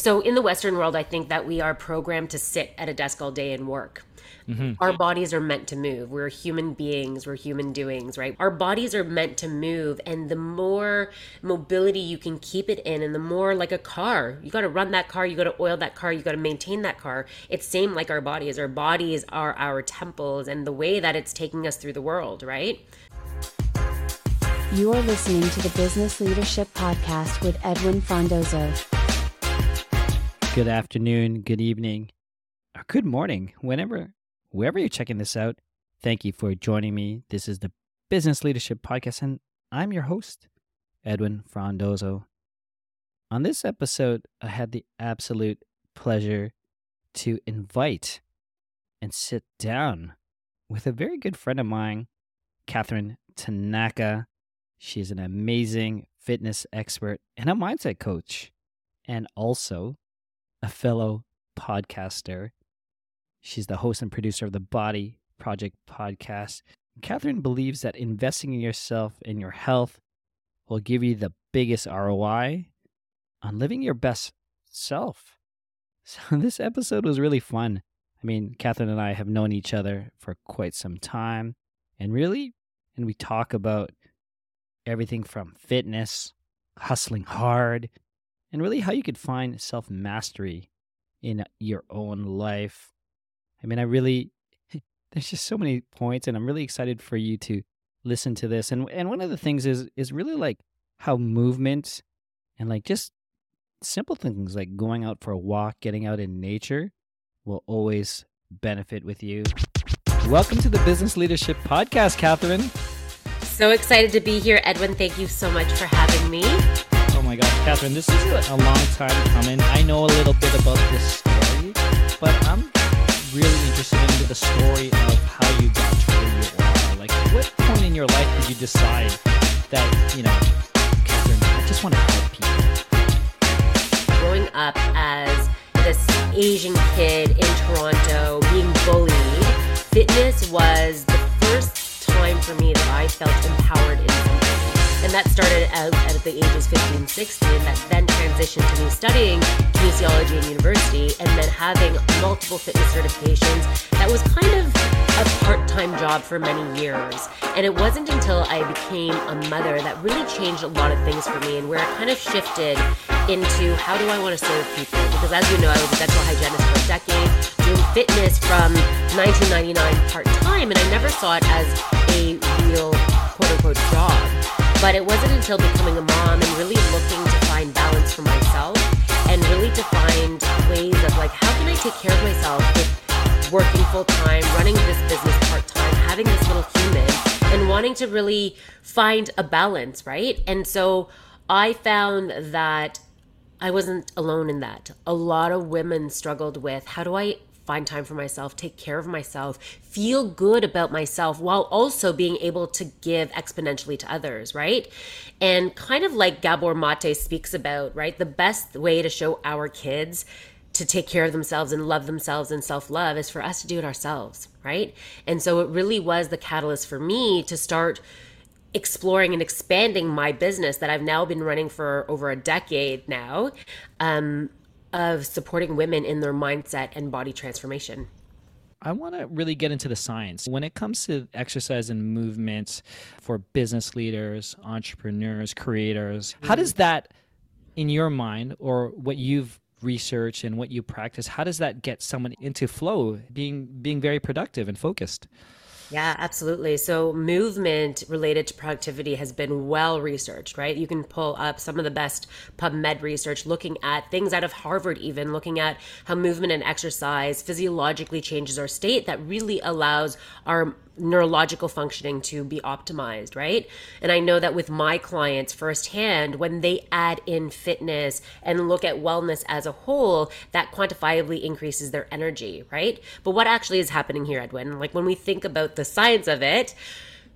So in the Western world, I think that we are programmed to sit at a desk all day and work. Mm-hmm. Our bodies are meant to move. We're human beings, we're human doings, right? Our bodies are meant to move. And the more mobility you can keep it in, and the more like a car, you got to run that car, you got to oil that car, you got to maintain that car. It's same like our bodies. Our bodies are our temples and the way that it's taking us through the world, right? You are listening to the Business Leadership Podcast with Edwin Frondozo. Good afternoon, good evening, or good morning, whenever wherever you're checking this out, thank you for joining me. This is the Business Leadership Podcast, and I'm your host, Edwin Frondozo. On this episode, I had the absolute pleasure to invite and sit down with a very good friend of mine, Catherine Tanaka. She's an amazing fitness expert and a mindset coach, and also a fellow podcaster She's the host and producer of the Body Project podcast. Catherine believes that investing in yourself and your health will give you the biggest ROI on living your best self. So, this episode was really fun. I mean, Catherine and I have known each other for quite some time, and really, and we talk about everything from fitness, hustling hard, and really how you could find self mastery in your own life I mean, I really, there's just so many points, and I'm really excited for you to listen to this. And and one of the things is is really like how movement and like just simple things like going out for a walk, getting out in nature, will always benefit with you. Welcome to the Business Leadership Podcast, Catherine. So excited to be here, Edwin. Thank you so much for having me. My gosh, Catherine, this is a long time coming. I know a little bit about this story, but I'm really interested in the story of how you got to where you are. Like, what point in your life did you decide that, you know, Catherine, I just want to help people? Growing up as this Asian kid in Toronto being bullied, fitness was the first time for me that I felt empowered. And that started out at the ages 15, 16. That then transitioned to me studying kinesiology in university and then having multiple fitness certifications. That was kind of a part time job for many years. And it wasn't until I became a mother that really changed a lot of things for me and where I kind of shifted into how do I want to serve people. Because as you know, I was a dental hygienist for a decade, doing fitness from 1999 part time, and I never saw it as a real quote unquote job. But it wasn't until becoming a mom and really looking to find balance for myself and really to find ways of like, how can I take care of myself with working full time, running this business part time, having this little human, and wanting to really find a balance, right? And so I found that I wasn't alone in that. A lot of women struggled with how do I find time for myself, take care of myself, feel good about myself while also being able to give exponentially to others, right? And kind of like Gabor Mate speaks about, right? The best way to show our kids to take care of themselves and love themselves and self love is for us to do it ourselves, right? And so it really was the catalyst for me to start exploring and expanding my business that I've now been running for over a decade now. Um, of supporting women in their mindset and body transformation. I want to really get into the science. When it comes to exercise and movement for business leaders, entrepreneurs, creators, how does that, in your mind, or what you've researched and what you practice, how does that get someone into flow, being being very productive and focused? Yeah, absolutely. So, movement related to productivity has been well researched, right? You can pull up some of the best PubMed research looking at things out of Harvard, even looking at how movement and exercise physiologically changes our state that really allows our neurological functioning to be optimized, right? And I know that with my clients firsthand, when they add in fitness and look at wellness as a whole, that quantifiably increases their energy, right? But what actually is happening here, Edwin? Like when we think about the science of it,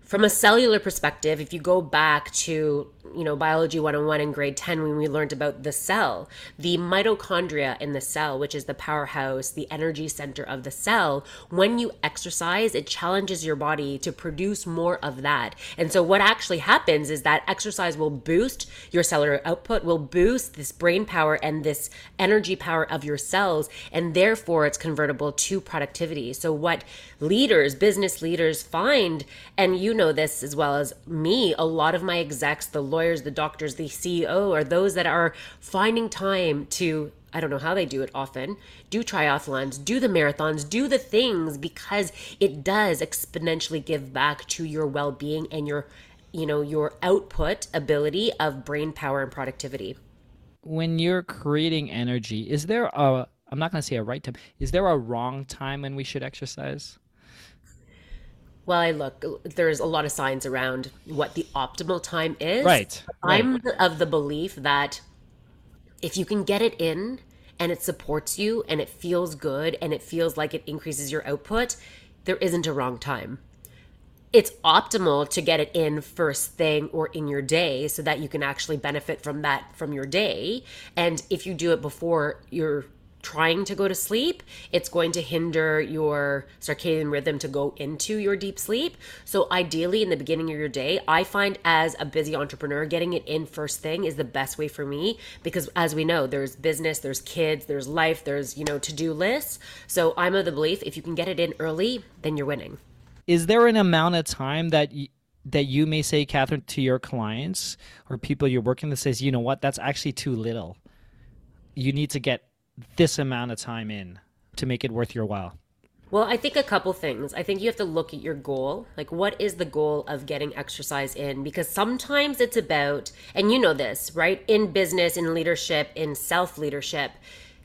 from a cellular perspective, if you go back to, you know, biology 101 in grade 10 when we learned about the cell, the mitochondria in the cell, which is the powerhouse, the energy center of the cell, when you exercise, it challenges your body to produce more of that. And so what actually happens is that exercise will boost your cellular output, will boost this brain power and this energy power of your cells, and therefore it's convertible to productivity. So what leaders, business leaders find, and you know this as well as me, a lot of my execs, the lawyers, the doctors, the CEO are those that are finding time to I don't know how they do it often. Do triathlons, do the marathons, do the things because it does exponentially give back to your well-being and your you know, your output ability of brain power and productivity. When you're creating energy, is there a I'm not going to say a right time. Is there a wrong time when we should exercise? Well, I look, there's a lot of signs around what the optimal time is. Right. I'm right. of the belief that if you can get it in and it supports you and it feels good and it feels like it increases your output, there isn't a wrong time. It's optimal to get it in first thing or in your day so that you can actually benefit from that from your day. And if you do it before your trying to go to sleep, it's going to hinder your circadian rhythm to go into your deep sleep. So, ideally, in the beginning of your day, I find as a busy entrepreneur, getting it in first thing is the best way for me because, as we know, there's business, there's kids, there's life, there's, you know, to do lists. So, I'm of the belief if you can get it in early, then you're winning. Is there an amount of time that y- that you may say, Catherine, to your clients or people you're working with says, you know what, that's actually too little. You need to get this amount of time in to make it worth your while? Well, I think a couple things. I think you have to look at your goal. Like, what is the goal of getting exercise in? Because sometimes it's about, and you know this, right? In business, in leadership, in self leadership,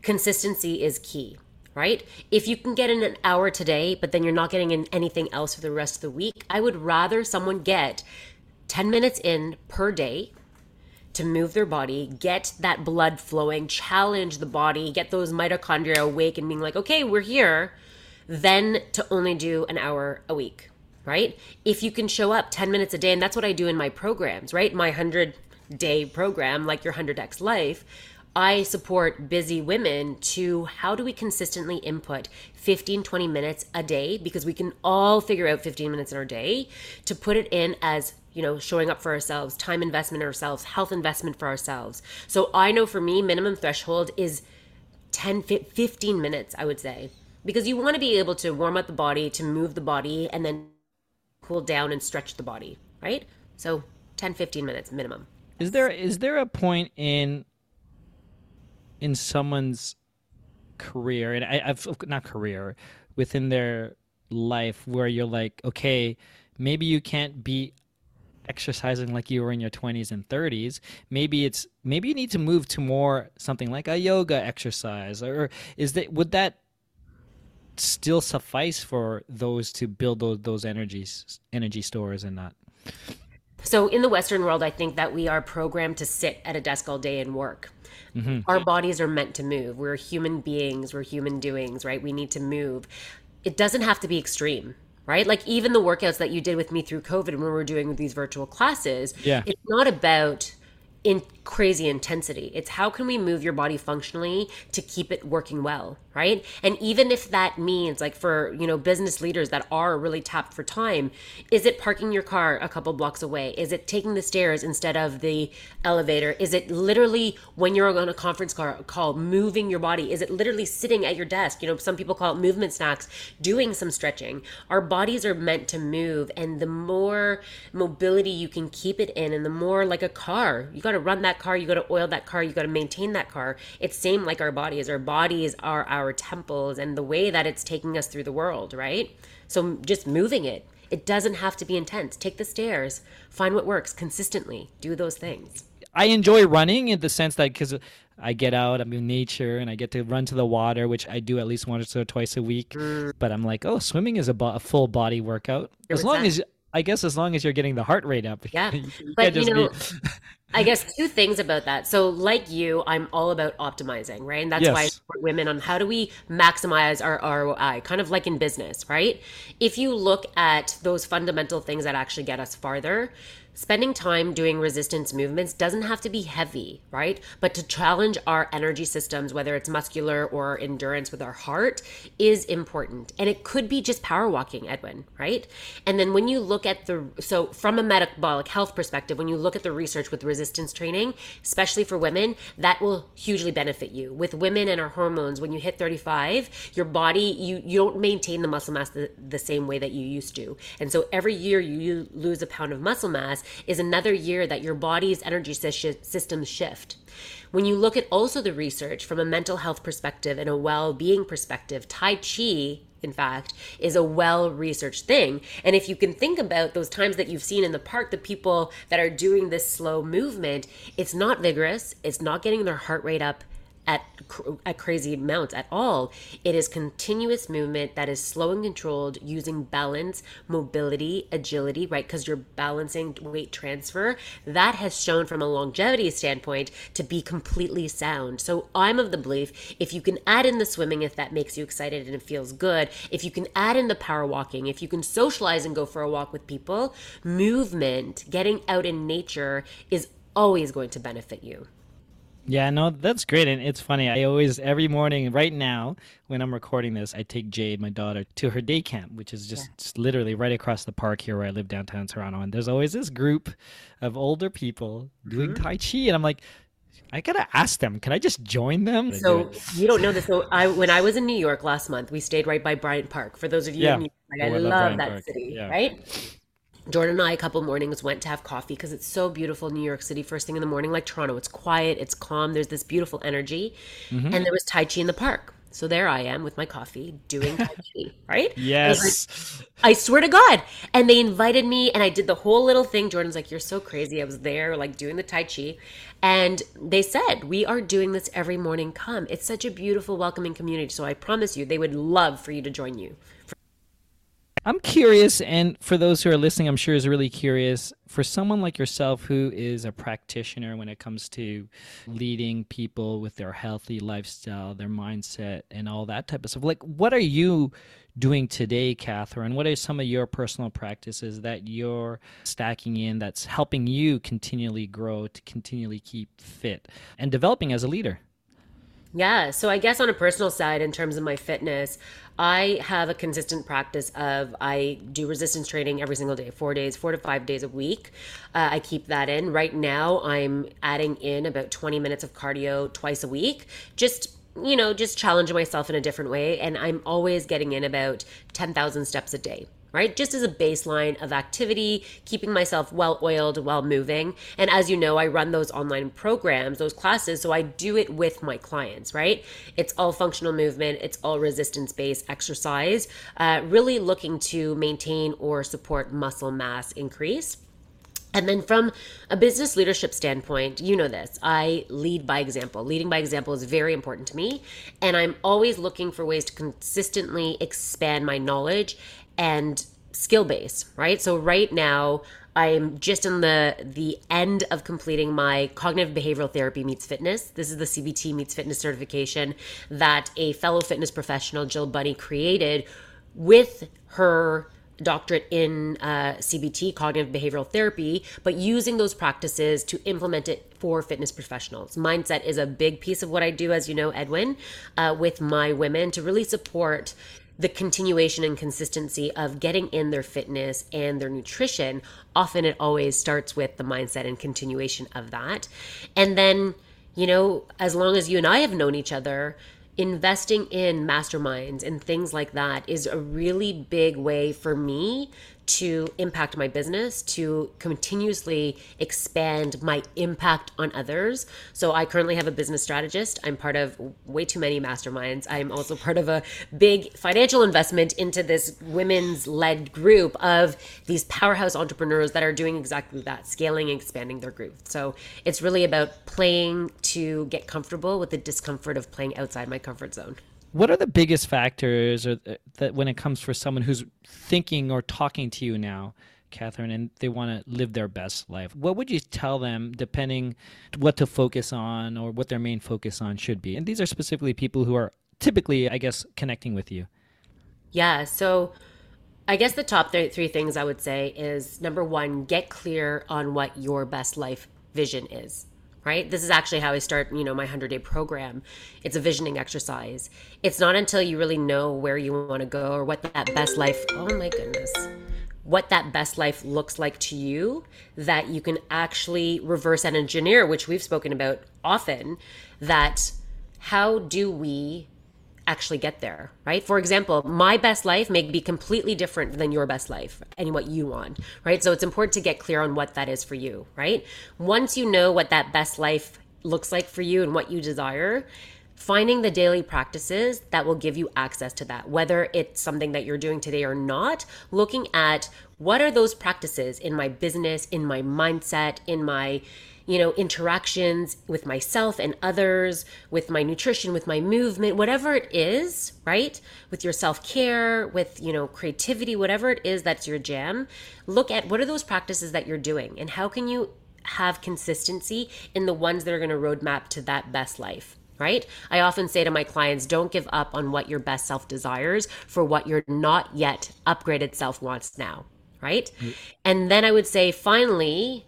consistency is key, right? If you can get in an hour today, but then you're not getting in anything else for the rest of the week, I would rather someone get 10 minutes in per day to move their body, get that blood flowing, challenge the body, get those mitochondria awake and being like, okay, we're here, then to only do an hour a week, right? If you can show up 10 minutes a day, and that's what I do in my programs, right? My 100 day program, like your 100x life, I support busy women to how do we consistently input 15, 20 minutes a day because we can all figure out 15 minutes in our day to put it in as you know, showing up for ourselves, time investment in ourselves, health investment for ourselves. So I know for me, minimum threshold is 10, 15 minutes, I would say, because you want to be able to warm up the body, to move the body, and then cool down and stretch the body, right? So 10, 15 minutes minimum. Is there is there a point in in someone's career and I, I've not career within their life where you're like, okay, maybe you can't be exercising like you were in your 20s and 30s maybe it's maybe you need to move to more something like a yoga exercise or is that would that still suffice for those to build those those energies energy stores and not so in the western world i think that we are programmed to sit at a desk all day and work mm-hmm. our bodies are meant to move we're human beings we're human doings right we need to move it doesn't have to be extreme right? Like even the workouts that you did with me through COVID when we were doing these virtual classes, yeah. it's not about in crazy intensity. It's how can we move your body functionally to keep it working well, right? And even if that means like for, you know, business leaders that are really tapped for time, is it parking your car a couple blocks away? Is it taking the stairs instead of the elevator? Is it literally when you're on a conference call moving your body? Is it literally sitting at your desk? You know, some people call it movement snacks, doing some stretching. Our bodies are meant to move and the more mobility you can keep it in and the more like a car, you got to run that car, you got to oil that car, you got to maintain that car. It's same like our bodies. Our bodies are our temples and the way that it's taking us through the world, right? So just moving it. It doesn't have to be intense. Take the stairs, find what works consistently. Do those things. I enjoy running in the sense that because I get out, I'm in nature, and I get to run to the water, which I do at least once or twice a week. Mm. But I'm like, oh, swimming is a, bo- a full body workout. As long that. as I guess as long as you're getting the heart rate up. Yeah. you But, you know, be- I guess two things about that. So, like you, I'm all about optimizing, right? And that's why I support women on how do we maximize our ROI, kind of like in business, right? If you look at those fundamental things that actually get us farther, spending time doing resistance movements doesn't have to be heavy, right? But to challenge our energy systems, whether it's muscular or endurance with our heart, is important. And it could be just power walking, Edwin, right? And then when you look at the, so from a metabolic health perspective, when you look at the research with resistance training, especially for women, that will hugely benefit you. With women and our hormones, when you hit 35, your body, you, you don't maintain the muscle mass the, the same way that you used to. And so every year you, you lose a pound of muscle mass is another year that your body's energy systems shift. When you look at also the research from a mental health perspective and a well being perspective, Tai Chi, in fact, is a well researched thing. And if you can think about those times that you've seen in the park, the people that are doing this slow movement, it's not vigorous, it's not getting their heart rate up at, at crazy amounts at all. It is continuous movement that is slow and controlled using balance, mobility, agility, right? Because you're balancing weight transfer. That has shown from a longevity standpoint to be completely sound. So I'm of the belief if you can add in the swimming, if that makes you excited and it feels good, if you can add in the power walking, if you can socialize and go for a walk with people, movement, getting out in nature is always going to benefit you. Yeah, no, that's great. And it's funny. I always, every morning, right now, when I'm recording this, I take Jade, my daughter, to her day camp, which is just, just literally right across the park here where I live downtown Toronto. And there's always this group of older people doing mm-hmm. Tai Chi. And I'm like, I gotta ask them, can I just join them? So you don't know this. So I, when I was in New York last month, we stayed right by Bryant Park. For those of you, Yeah. in New York, oh, I Oh, I love love that Park. city, Yeah. right? Jordan and I, a couple mornings, went to have coffee because it's so beautiful New York City. First thing in the morning, like Toronto, it's quiet, it's calm. There's this beautiful energy, Mm-hmm. and there was Tai Chi in the park. So there I am with my coffee doing Tai Chi, right? I like, yes. I swear to God. And they invited me and I did the whole little thing. Jordan's like, You're so crazy. I was there, like doing the Tai Chi. And they said, We are doing this every morning. Come. It's such a beautiful, welcoming community. So I promise you, they would love for you to join you. I'm curious, and for those who are listening, I'm sure is really curious. For someone like yourself who is a practitioner when it comes to leading people with their healthy lifestyle, their mindset, and all that type of stuff, like what are you doing today, Catherine? What are some of your personal practices that you're stacking in that's helping you continually grow, to continually keep fit, and developing as a leader? Yeah. So I guess on a personal side, in terms of my fitness, I have a consistent practice of I do resistance training every single day, four days, four to five days a week. Uh, I keep that in. Right now, I'm adding in about 20 minutes of cardio twice a week. Just you know, just challenging myself in a different way. And I'm always getting in about 10,000 steps a day right? Just as a baseline of activity, keeping myself well oiled while moving. And as you know, I run those online programs, those classes, so I do it with my clients, right? It's all functional movement, it's all resistance based exercise, uh, really looking to maintain or support muscle mass increase. And then from a business leadership standpoint, you know this. I lead by example. Leading by example is very important to me. And I'm always looking for ways to consistently expand my knowledge and skill base, right? So right now, I'm just in the the end of completing my cognitive behavioral therapy meets fitness. This is the CBT meets fitness certification that a fellow fitness professional, Jill Bunny, created with her doctorate in uh, CBT, cognitive behavioral therapy, but using those practices to implement it for fitness professionals. Mindset is a big piece of what I do, as you know, Edwin, uh, with my women to really support the continuation and consistency of getting in their fitness and their nutrition. Often it always starts with the mindset and continuation of that. And then, you know, as long as you and I have known each other, investing in masterminds and things like that is a really big way for me to impact my business, to continuously expand my impact on others. So I currently have a business strategist. I'm part of way too many masterminds. I'm also part of a big financial investment into this women's led group of these powerhouse entrepreneurs that are doing exactly that, scaling and expanding their group. So it's really about playing to get comfortable with the discomfort of playing outside my comfort zone. What are the biggest factors or uh, that when it comes for someone who's thinking or talking to you now Catherine, and they want to live their best life, what would you tell them, depending what to focus on or what their main focus on should be? And these are specifically people who are typically, I guess, connecting with you. Yeah. So I guess the top th- three things I would say is number one, get clear on what your best life vision is. Right? This is actually how I start, you know, my 100-day program. It's a visioning exercise. It's not until you really know where you want to go or what that best life, oh my goodness, what that best life looks like to you that you can actually reverse and engineer, which we've spoken about often, that how do we actually get there, right? For example, my best life may be completely different than your best life and what you want, right? So it's important to get clear on what that is for you, right? Once you know what that best life looks like for you and what you desire, finding the daily practices that will give you access to that, whether it's something that you're doing today or not, looking at what are those practices in my business, in my mindset, in my you know, interactions with myself and others, with my nutrition, with my movement, whatever it is, right? With your self care, with, you know, creativity, whatever it is that's your jam, look at what are those practices that you're doing and how can you have consistency in the ones that are going to roadmap to that best life right? I often say to my clients, don't give up on what your best self desires for what your not yet upgraded self wants now, right? Mm-hmm. And then I would say, finally,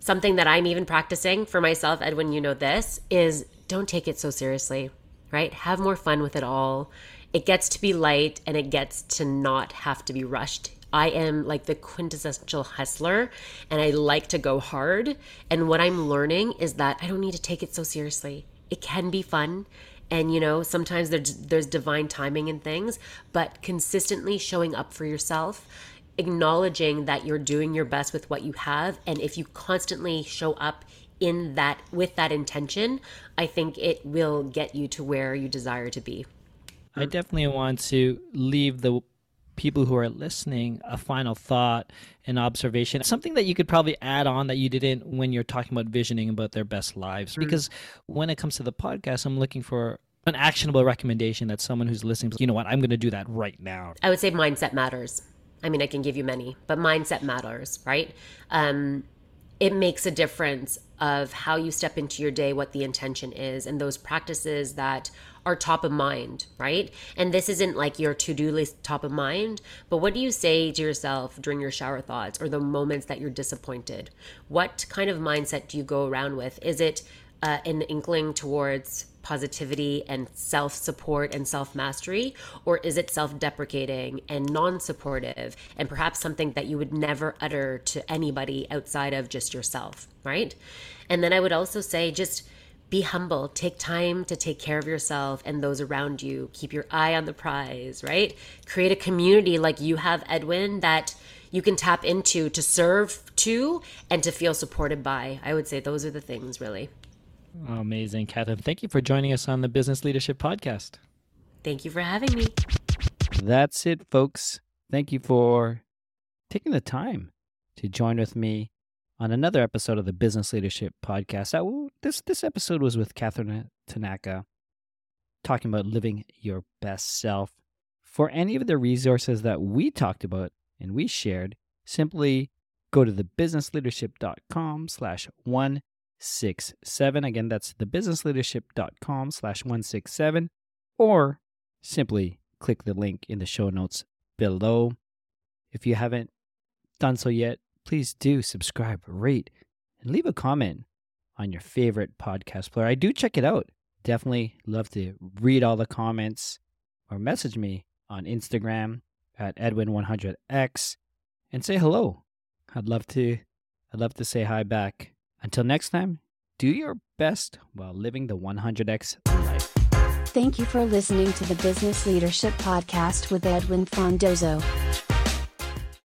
something that I'm even practicing for myself, Edwin, you know this, is don't take it so seriously, right? Have more fun with it all. It gets to be light and it gets to not have to be rushed. I am like the quintessential hustler and I like to go hard. And what I'm learning is that I don't need to take it so seriously. It can be fun. And you know, sometimes there's there's divine timing in things, but consistently showing up for yourself acknowledging that you're doing your best with what you have and if you constantly show up in that with that intention i think it will get you to where you desire to be i definitely want to leave the people who are listening a final thought and observation something that you could probably add on that you didn't when you're talking about visioning about their best lives mm-hmm. because when it comes to the podcast i'm looking for an actionable recommendation that someone who's listening you know what i'm going to do that right now i would say mindset matters I mean, I can give you many, but mindset matters, right? Um, it makes a difference of how you step into your day, what the intention is, and those practices that are top of mind, right? And this isn't like your to do list top of mind, but what do you say to yourself during your shower thoughts or the moments that you're disappointed? What kind of mindset do you go around with? Is it uh, an inkling towards positivity and self support and self mastery? Or is it self deprecating and non supportive and perhaps something that you would never utter to anybody outside of just yourself, right? And then I would also say just be humble. Take time to take care of yourself and those around you. Keep your eye on the prize, right? Create a community like you have, Edwin, that you can tap into to serve to and to feel supported by. I would say those are the things, really. Amazing, Catherine. Thank you for joining us on the Business Leadership Podcast. Thank you for having me. That's it, folks. Thank you for taking the time to join with me on another episode of the Business Leadership Podcast. I, this this episode was with Catherine uh, Tanaka, talking about living your best self. For any of the resources that we talked about and we shared, simply go to thebusinessleadership.com slash one Six seven Again, that's thebusinessleadership.com slash 167, or simply click the link in the show notes below. If you haven't done so yet, please do subscribe, rate, and leave a comment on your favorite podcast player. I do check it out. Definitely love to read all the comments or message me on Instagram at Edwin100x and say hello. I'd love to I'd love to say hi back. Until next time, do your best while living the 100x life. Thank you for listening to the Business Leadership Podcast with Edwin Frondozo.